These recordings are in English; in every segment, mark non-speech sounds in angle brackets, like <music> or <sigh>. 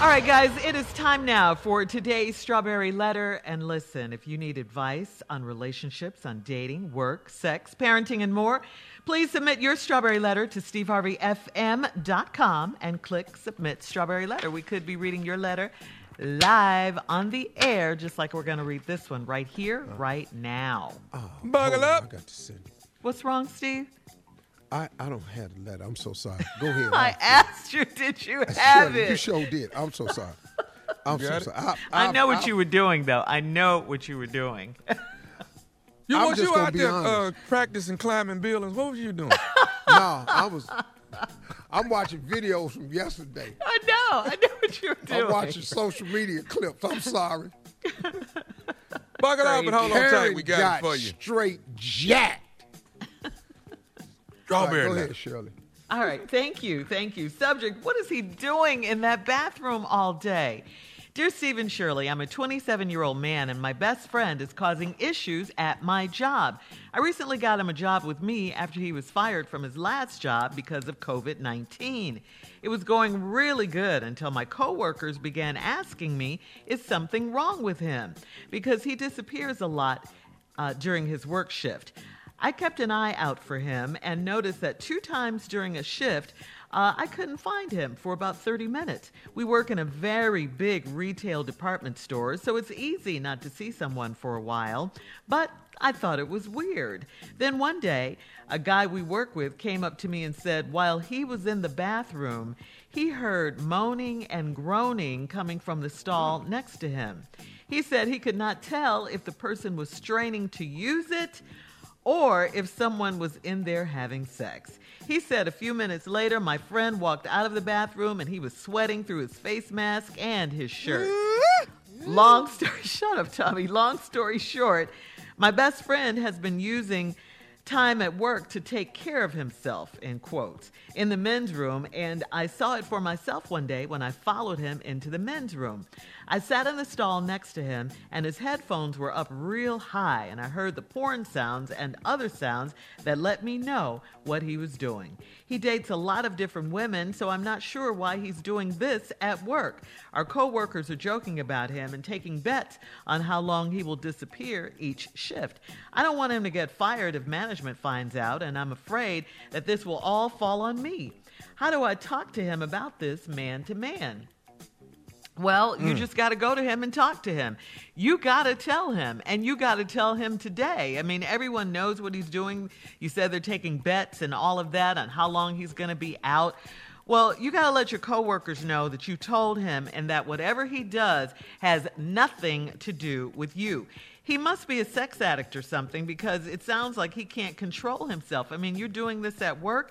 All right, guys, it is time now for today's Strawberry Letter. And listen, if you need advice on relationships, on dating, work, sex, parenting, and more, please submit your Strawberry Letter to steveharveyfm.com and click Submit Strawberry Letter. We could be reading your letter live on the air, just like we're going to read this one right here, uh, right now. Oh, Buckle oh, up. I got to send. What's wrong, Steve? I, I don't have the letter. I'm so sorry. Go <laughs> ahead. I asked you, did you <laughs> have Shirley, You sure did. I'm so sorry. I'm so it? sorry. I, I know what I- you were doing, though. I know what you were doing. You I'm was you out there uh, practicing climbing buildings? What was you doing? <laughs> No, I was. I'm watching videos from yesterday. I know. I know what you were doing. I'm watching social media clips. I'm sorry. Buckle up and hold on tight. Karen We got, got it for you. straight jacked. All right, Strawberry go letter. ahead, Shirley. All right. Thank you. Thank you. Subject What is he doing in that bathroom all day? Dear Stephen Shirley, I'm a 27 year old man and my best friend is causing issues at my job. I recently got him a job with me after he was fired from his last job because of COVID 19. It was going really good until my coworkers began asking me, is something wrong with him? Because he disappears a lot uh, during his work shift. I kept an eye out for him and noticed that two times during a shift, uh, I couldn't find him for about 30 minutes. We work in a very big retail department store, so it's easy not to see someone for a while. But I thought it was weird. Then one day, a guy we work with came up to me and said while he was in the bathroom, he heard moaning and groaning coming from the stall next to him. He said he could not tell if the person was straining to use it or if someone was in there having sex. He said a few minutes later, my friend walked out of the bathroom and he was sweating through his face mask and his shirt. Mm-hmm. Long story, <laughs> shut up, Tommy. Long story short, my best friend has been using time at work to take care of himself, in quotes, in the men's room, and I saw it for myself one day when I followed him into the men's room. I sat in the stall next to him, and his headphones were up real high, and I heard the porn sounds and other sounds that let me know what he was doing. He dates a lot of different women, so I'm not sure why he's doing this at work. Our coworkers are joking about him and taking bets on how long he will disappear each shift. I don't want him to get fired if management finds out, and I'm afraid that this will all fall on me. How do I talk to him about this man to man? Well, you hmm. just got to go to him and talk to him. You got to tell him, and you got to tell him today. I mean, everyone knows what he's doing. You said they're taking bets and all of that on how long he's going to be out. Well, you got to let your coworkers know that you told him and that whatever he does has nothing to do with you. He must be a sex addict or something because it sounds like he can't control himself. I mean, you're doing this at work.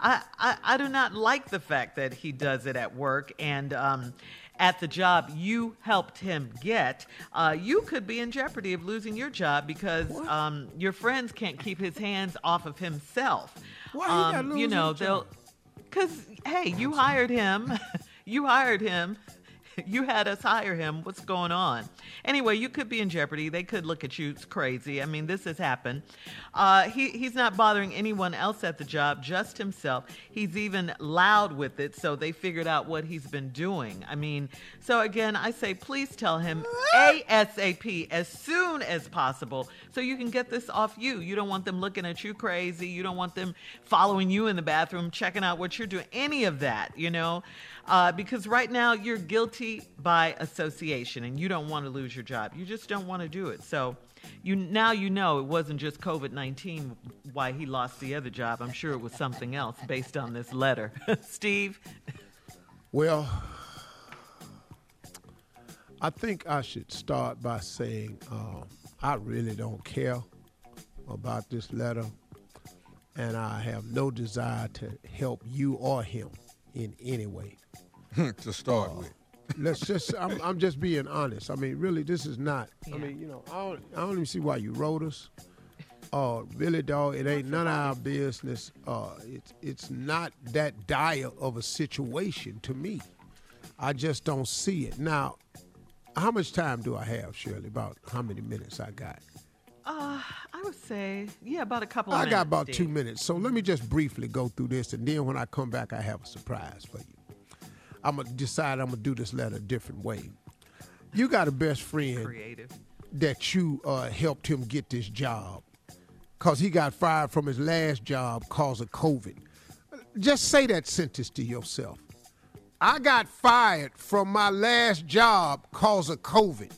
I, I, I do not like the fact that he does it at work and um, at the job you helped him get. Uh, you could be in jeopardy of losing your job because um, your friends can't keep his hands off of himself. Why Um, lose you know, they'll. Because, hey, you hired him. you hired him. You had us hire him. What's going on? Anyway, you could be in jeopardy. They could look at you it's crazy. I mean, this has happened. Uh, he, he's not bothering anyone else at the job, just himself. He's even loud with it, so they figured out what he's been doing. I mean, so again, I say please tell him ASAP as soon as possible so you can get this off you. You don't want them looking at you crazy. You don't want them following you in the bathroom, checking out what you're doing, any of that, you know? Uh, because right now you're guilty by association and you don't want to lose your job. You just don't want to do it. So you now you know it wasn't just COVID 19 why he lost the other job. I'm sure it was something else based on this letter. <laughs> Steve? Well, I think I should start by saying um, I really don't care about this letter, and I have no desire to help you or him in any way. <laughs> to start with. Let's just, I'm, I'm just being honest. I mean, really, this is not, I mean, you know, I don't, I don't even see why you wrote us. Uh, really, dog, it ain't none of our business. Uh, it's, it's not that dire of a situation to me. I just don't see it. Now, how much time do I have, Shirley? About how many minutes I got? Uh, I would say, yeah, about a couple of I minutes. got about two minutes. So let me just briefly go through this, and then when I come back, I have a surprise for you. I'm gonna decide I'm gonna do this letter a different way. You got a best friend Creative. that you uh, helped him get this job because he got fired from his last job cause of COVID. Just say that sentence to yourself. I got fired from my last job cause of COVID.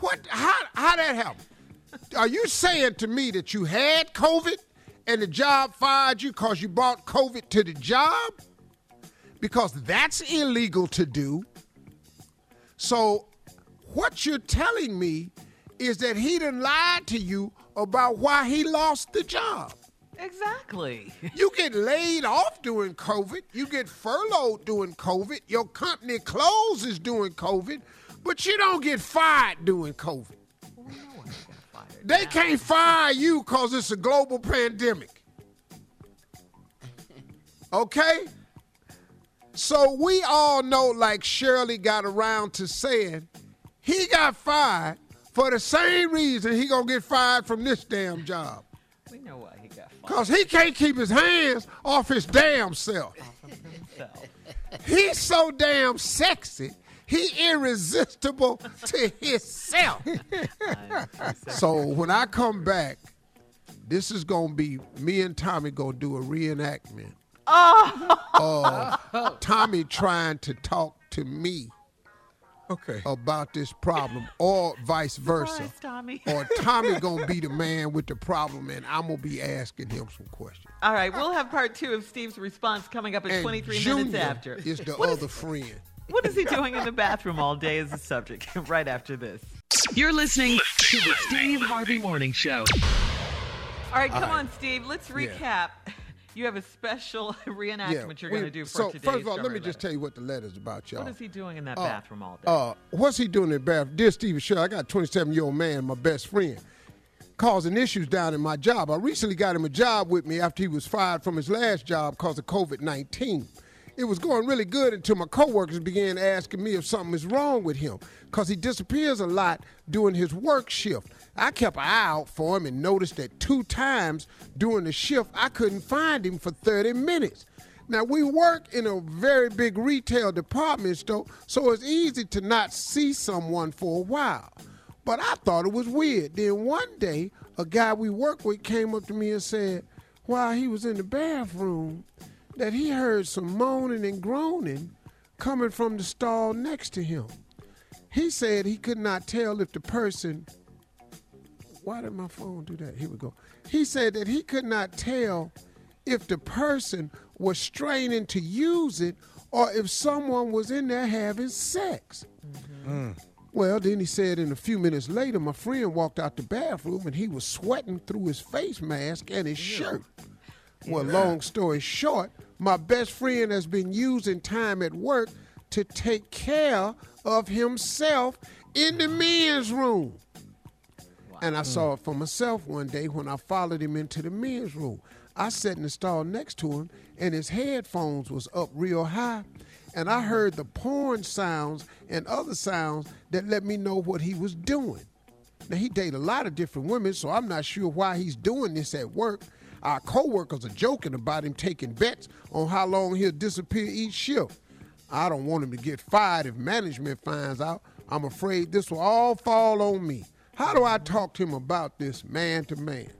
What? How? How that happen? Are you saying to me that you had COVID and the job fired you because you brought COVID to the job? Because that's illegal to do. So, what you're telling me is that he done lied to you about why he lost the job. Exactly. You get laid off during COVID. You get furloughed during COVID. Your company closes during COVID, but you don't get fired during COVID. Well, no fired. They can't fire you because it's a global pandemic. <laughs> Okay? So we all know, like Shirley got around to saying, he got fired for the same reason he gonna get fired from this damn job. We know why he got fired Cause he can't keep his hands off his damn self. He's so damn sexy. He irresistible to himself. <laughs> so when I come back, this is gonna be me and Tommy gonna do a reenactment. Of oh. <laughs> Tommy trying to talk to me Okay. about this problem, or vice versa. Surprise, Tommy. Or Tommy gonna be the man with the problem, and I'm gonna be asking him some questions. All right, we'll have part two of Steve's response coming up in And 23 Junior minutes after. is the What is- other friend. what is he doing in the bathroom all day is the subject <laughs> right after this. You're listening to the Steve Harvey Morning Show. All right, come on, Steve. Let's recap. You have a special <laughs> reenactment you're going to do for so today's first of all, let me just tell you what the letter's about, y'all. What is he doing in that Uh, bathroom all day? Uh, what's he doing in the bathroom? Dear Shell, I got a 27 year old man, my best friend, causing issues down in my job. I recently got him a job with me after he was fired from his last job because of COVID 19. It was going really good until my coworkers began asking me if something is wrong with him because he disappears a lot during his work shift. I kept an eye out for him and noticed that two times during the shift I couldn't find him for 30 minutes. Now we work in a very big retail department store, so it's easy to not see someone for a while. But I thought it was weird. Then one day, a guy we work with came up to me and said, while he was in the bathroom, that he heard some moaning and groaning coming from the stall next to him. He said he could not tell if the person why did my phone do that? Here we go. He said that he could not tell if the person was straining to use it or if someone was in there having sex. Mm-hmm. Mm. Well, then he said, in a few minutes later, my friend walked out the bathroom and he was sweating through his face mask and his shirt. Well, long story short, my best friend has been using time at work to take care of himself in the men's room. And I mm. saw it for myself one day when I followed him into the men's room. I sat in the stall next to him, and his headphones was up real high, and I heard the porn sounds and other sounds that let me know what he was doing. Now he dated a lot of different women, so I'm not sure why he's doing this at work. Our coworkers are joking about him taking bets on how long he'll disappear each shift. I don't want him to get fired if management finds out. I'm afraid this will all fall on me. How do I talk to him about this man to man?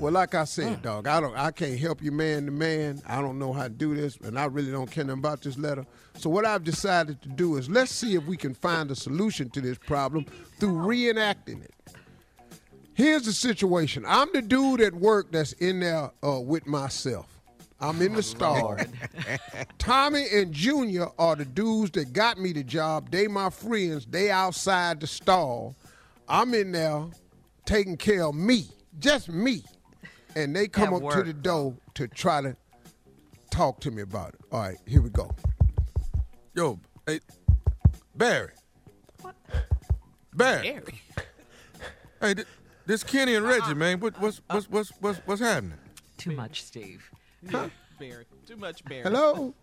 Well, like I said, hmm. dog, I don't, I can't help you man to man. I don't know how to do this, and I really don't care nothing about this letter. So what I've decided to do is let's see if we can find a solution to this problem through reenacting it. Here's the situation. I'm the dude at work that's in there uh, with myself. I'm in the stall. <laughs> <laughs> Tommy and Junior are the dudes that got me the job. They my friends. They outside the stall. I'm in there taking care of me, just me. And they come At up to the door to try to talk to me about it. All right, here we go. Yo, hey, Barry. What? Barry. Hey, th- this Kenny and Reggie, uh-uh. man. What, what's, uh-uh. what's, what's, what's, what's happening? Too much, Steve. Barry. Too much Barry. Hello?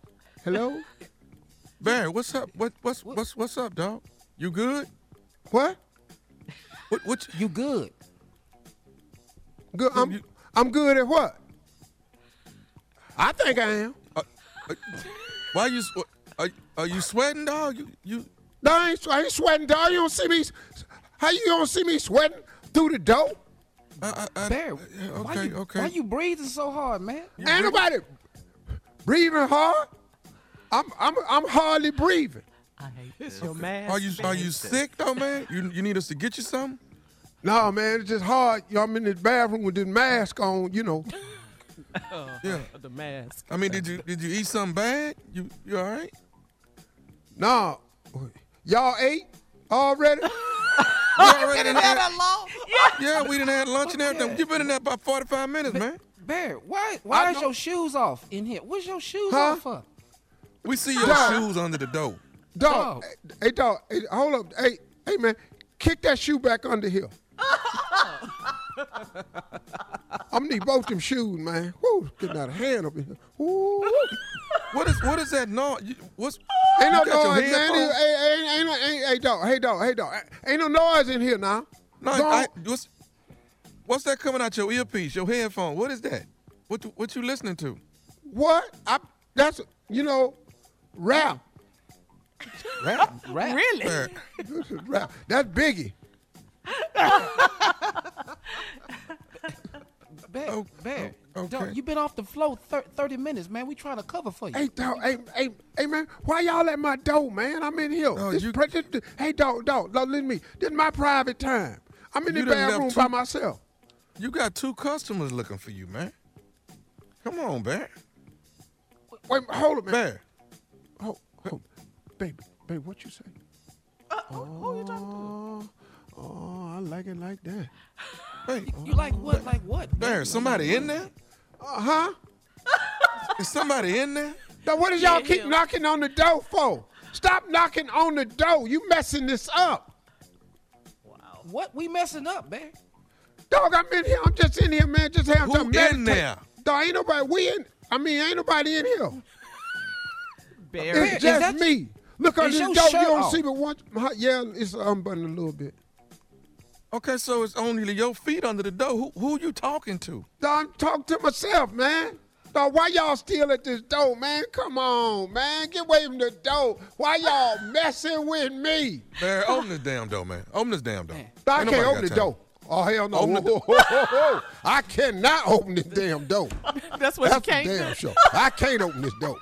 Hello? <laughs> Barry, what's up? What, what's, what's, what's up, dog? You good? What? What, what? You, You good? Good. I'm, you- I'm good at what? I think I am. Uh, uh, why you? swe- Are, uh, are you sweating, dog? You you. No, I ain't, I ain't sweating, dog. You don't see me. How you gonna see me sweating through the door? I, I, I, Bear, yeah, why okay, you okay. why you breathing so hard, man? Ain't nobody breathing hard. I'm I'm I'm hardly breathing. I hate It's this. your mask. Are you are you sick though, man? You you need us to get you something? No, man, it's just hard. You know, I'm in the bathroom with this mask on. You know. <laughs> Yeah. <laughs> The mask. I mean, did you did you eat something bad? You you all right? No, y'all ate already. <laughs> You <laughs> already done had- Yeah, we didn't have lunch and everything. You've been in there about forty five minutes, man. Bear, why why I is your shoes off in here? What's your shoes Huh? off for? We see your Dog. shoes under the door. Dog, Dog. hey, dog, hey, hold up, hey, hey, man, kick that shoe back under here. <laughs> I'm gonna need both them shoes, man. Woo, getting out of hand up in here. Woo. What is what is that noise? You- What's Ain't no you got your noise, man. headphones? Hey, hey, ain't, ain't, ain't, hey, dog, hey, dog, hey, dog. Ain't no noise in here now. No, Go I, what's what's that coming out your earpiece, your headphone? What is that? What you- what you listening to? What? I, that's, you know, rap. Rap. <laughs> Rap. Really? Bear, rap. That's Biggie. <laughs> Bear, Oh, Bear. Oh, dog, okay. you been off the flow thir- 30 minutes, man. We trying to cover for you. Hey, dog, hey, hey, hey, man, why y'all at my door, man? I'm in here. No, This you- pre- this- this- hey, dog, dog, dog, listen to me. This is my private time. I'm in You the bathroom two- by myself. You got two customers looking for you, man. Come on, Bear. Wait, hold it, man. Bear. Hold, hold. Baby, baby, what you say? Uh, who you talking to? Oh, oh, I like it like that. Hey, You like what? Like what? man? Bear, somebody in there? Uh huh. Is somebody in there? Now, what is y'all Yeah, keep him. knocking on the door for? Stop knocking on the door. You messing this up. Wow. What? We messing up, man? Dog, I'm in here. I'm just in here, man. Just having Who some in meditate. there? Dog, ain't nobody. We in. I mean, ain't nobody in here. <laughs> Bear. It's just me. Look on this your door. You shirt don't off? see but one. my- Yeah, it's unbuttoned a little bit. Okay, so it's only your feet under the door. Who who you talking to? Dog, I'm talking to myself, man. Dog, why y'all still at this door, man? Come on, man. Get away from the door. Why y'all <laughs> messing with me? Bear, open this damn door, man. Open this damn door. I can't open the time. door. Oh, hell no. Open the Whoa, whoa, whoa, whoa. I cannot open this damn door. <laughs> That's what That's you for can't damn do. sure. I can't open this door.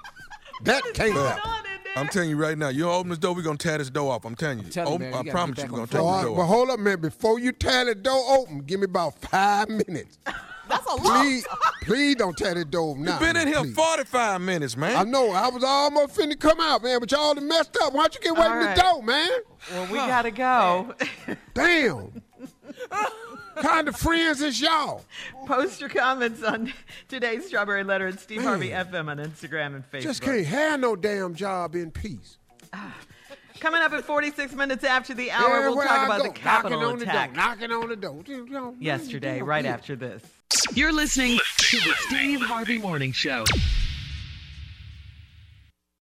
That <laughs> can't happen. I'm telling you right now, you don't open this door, we're gonna tear this door off. I'm telling you. Tell you, Open- man, you I gotta promise you, we're gonna tear All this right, door but off. hold up, man. Before you tear the door open, give me about five minutes. <laughs> That's a lot. Please, please don't tear the door open now. You've been in here please. 45 minutes, man. I know. I was almost finna come out, man, but y'all done messed up. Why don't you get away All from right. the door, man? Well, we gotta go. Damn. <laughs> kind of friends is y'all? Post your comments on today's Strawberry Letter at Steve Man. Harvey FM on Instagram and Facebook. Just can't have no damn job in peace. <sighs> Coming up at 46 minutes after the hour, we'll Everywhere talk I about go, the Capitol knocking on attack the door, knocking on the door. Yesterday, right after this. You're listening to the Steve Harvey Morning Show.